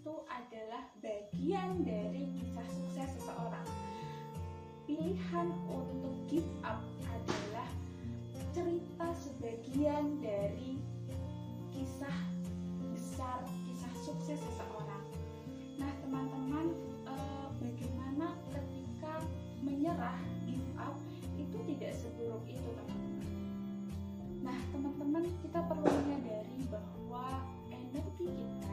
itu adalah bagian dari kisah sukses seseorang. Pilihan untuk give up adalah cerita sebagian dari kisah besar, kisah sukses seseorang. Nah, teman-teman, eh, bagaimana ketika menyerah, give up itu tidak seburuk itu, teman-teman. Nah, teman-teman, kita perlu menyadari bahwa energi kita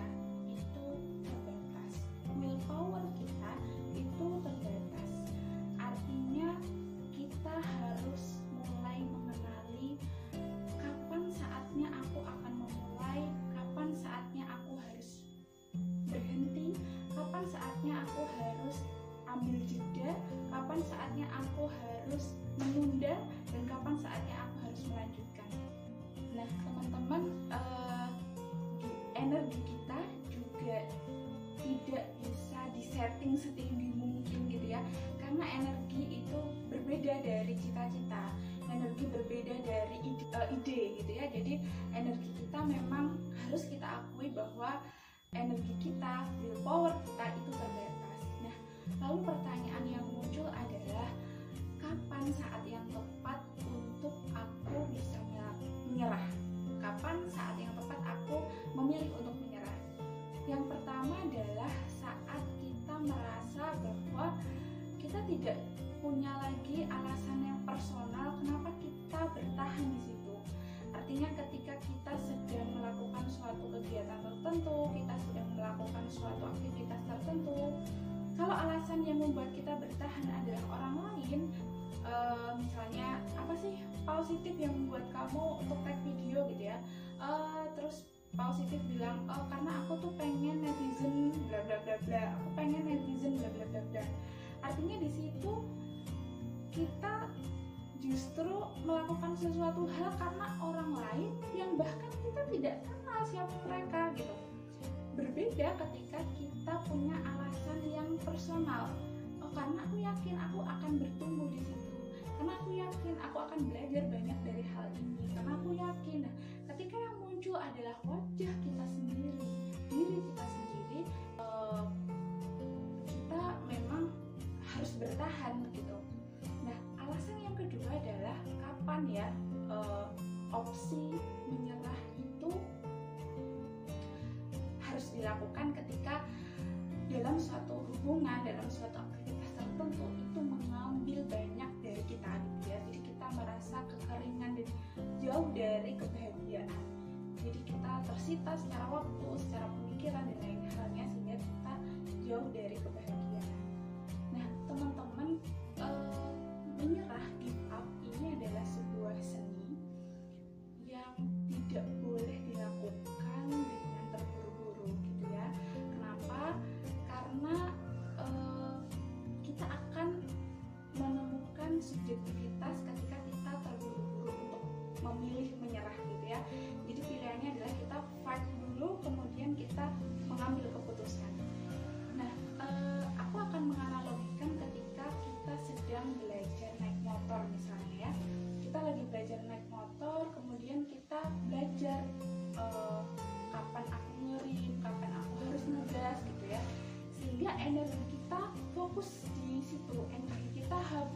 disetting setinggi mungkin gitu ya. Karena energi itu berbeda dari cita-cita. Energi berbeda dari ide, uh, ide gitu ya. Jadi energi kita memang harus kita akui bahwa energi kita willpower kita itu terbatas. Nah lalu pertanyaan yang muncul adalah kapan saat yang tepat untuk melakukan suatu aktivitas tertentu, kalau alasan yang membuat kita bertahan adalah orang lain, e, misalnya apa sih positif yang membuat kamu untuk tag video gitu ya, e, terus positif bilang oh karena aku tuh pengen netizen bla bla bla bla aku pengen netizen bla bla bla bla. Artinya di situ kita justru melakukan sesuatu hal karena orang lain yang bahkan kita tidak kenal siapa mereka gitu berbeda ketika kita punya alasan yang personal. Oh karena aku yakin aku akan bertumbuh di situ. Karena aku yakin aku akan belajar banyak dari hal ini. Karena aku yakin nah hubungan dalam suatu aktivitas tertentu itu mengambil banyak dari kita. Gitu ya jadi kita merasa kekeringan dan jauh dari kebahagiaan. Jadi kita tersita secara waktu secara pemikiran dan lain halnya sehingga kita jauh dari kebahagiaan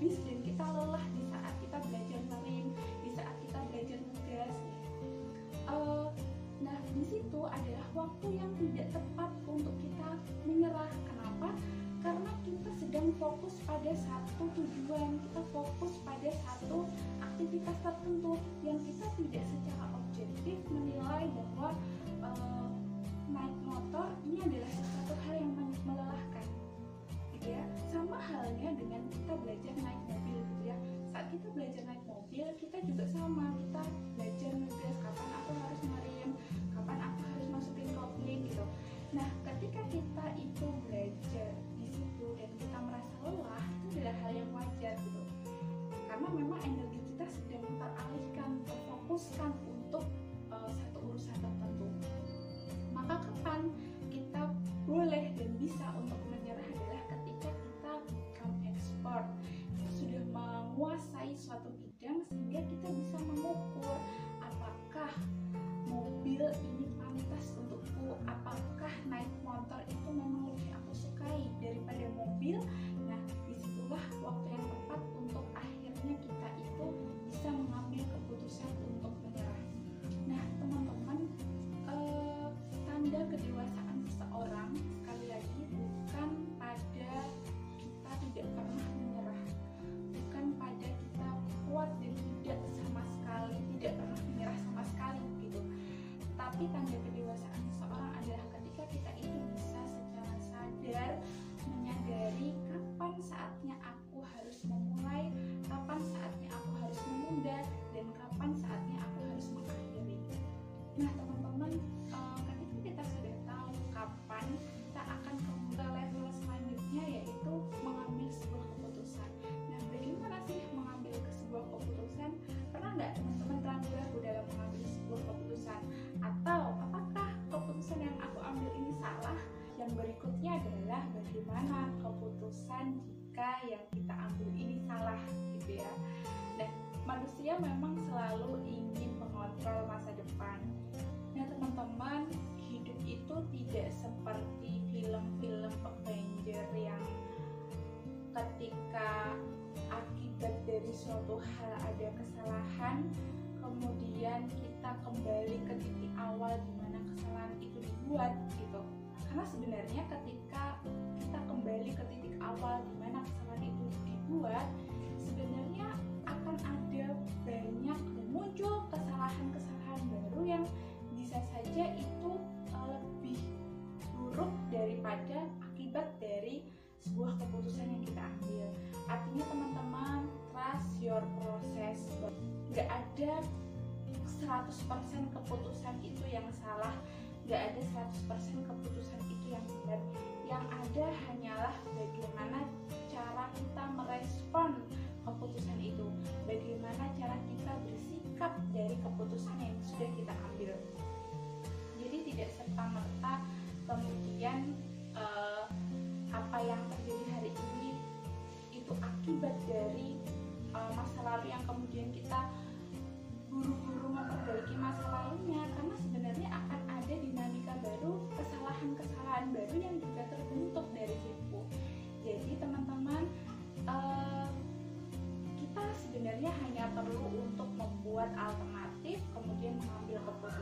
habis dan kita lelah di saat kita belajar ngerim di saat kita belajar ngegas uh, nah di situ adalah waktu yang tidak tepat untuk kita menyerah. Kenapa? Karena kita sedang fokus pada satu tujuan. Kita fokus pada satu aktivitas tertentu yang kita tidak secara mobil kita juga sama. Kita belajar ngegas kapan aku harus ngerem kapan aku harus masukin kopling gitu. Nah ketika kita itu belajar di situ dan kita merasa lelah itu adalah hal yang wajar gitu. Karena memang energi kita sedang teralihkan terfokuskan untuk uh, satu urusan tertentu. Maka kapan kita boleh dan bisa untuk menyerah adalah ketika kita become expert sudah menguasai suatu bidang sehingga kita bisa mengukur apakah mobil seperti film-film Avenger yang ketika akibat dari suatu hal ada kesalahan kemudian kita kembali ke titik awal di mana kesalahan itu dibuat gitu. Karena sebenarnya ketika kita kembali ke titik awal di mana kesalahan itu dibuat sebenarnya nggak ada 100% keputusan itu yang benar. Yang ada hanyalah bagaimana cara kita merespon keputusan itu. Bagaimana cara kita bersikap dari keputusan yang sudah kita ambil. Jadi tidak serta merta kemudian uh, apa yang terjadi hari ini itu akibat dari uh, masa lalu yang kemudian kita buru-buru memperbaiki masa lalunya. Karena sebenarnya akan kesalahan-kesalahan baru yang juga terbentuk dari situ. Jadi teman-teman uh, kita sebenarnya hanya perlu untuk membuat alternatif kemudian mengambil keputusan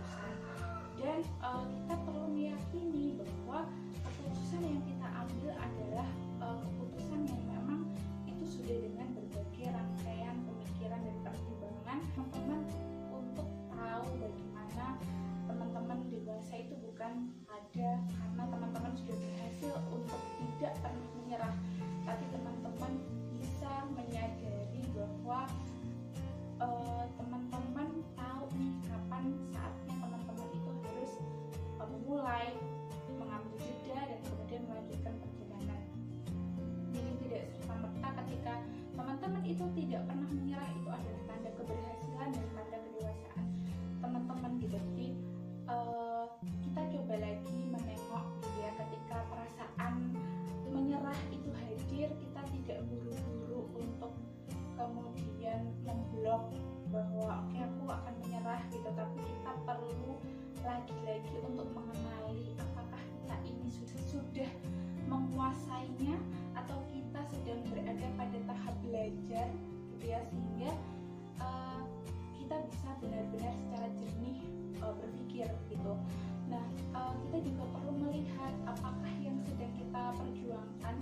tidak pernah menyerah itu adalah tanda keberhasilan dan tanda kedewasaan. Teman-teman gitu. Jadi uh, kita coba lagi menengok gitu ya ketika perasaan menyerah itu hadir kita tidak buru-buru untuk kemudian memblok bahwa oke okay, aku akan menyerah gitu. Tapi kita perlu lagi-lagi untuk mengenali apakah kita ini sudah sudah menguasainya atau kita sedang berada pada tahap belajar gitu ya sehingga uh, kita bisa benar-benar secara jernih uh, berpikir gitu. Nah uh, kita juga perlu melihat apakah yang sedang kita perjuangkan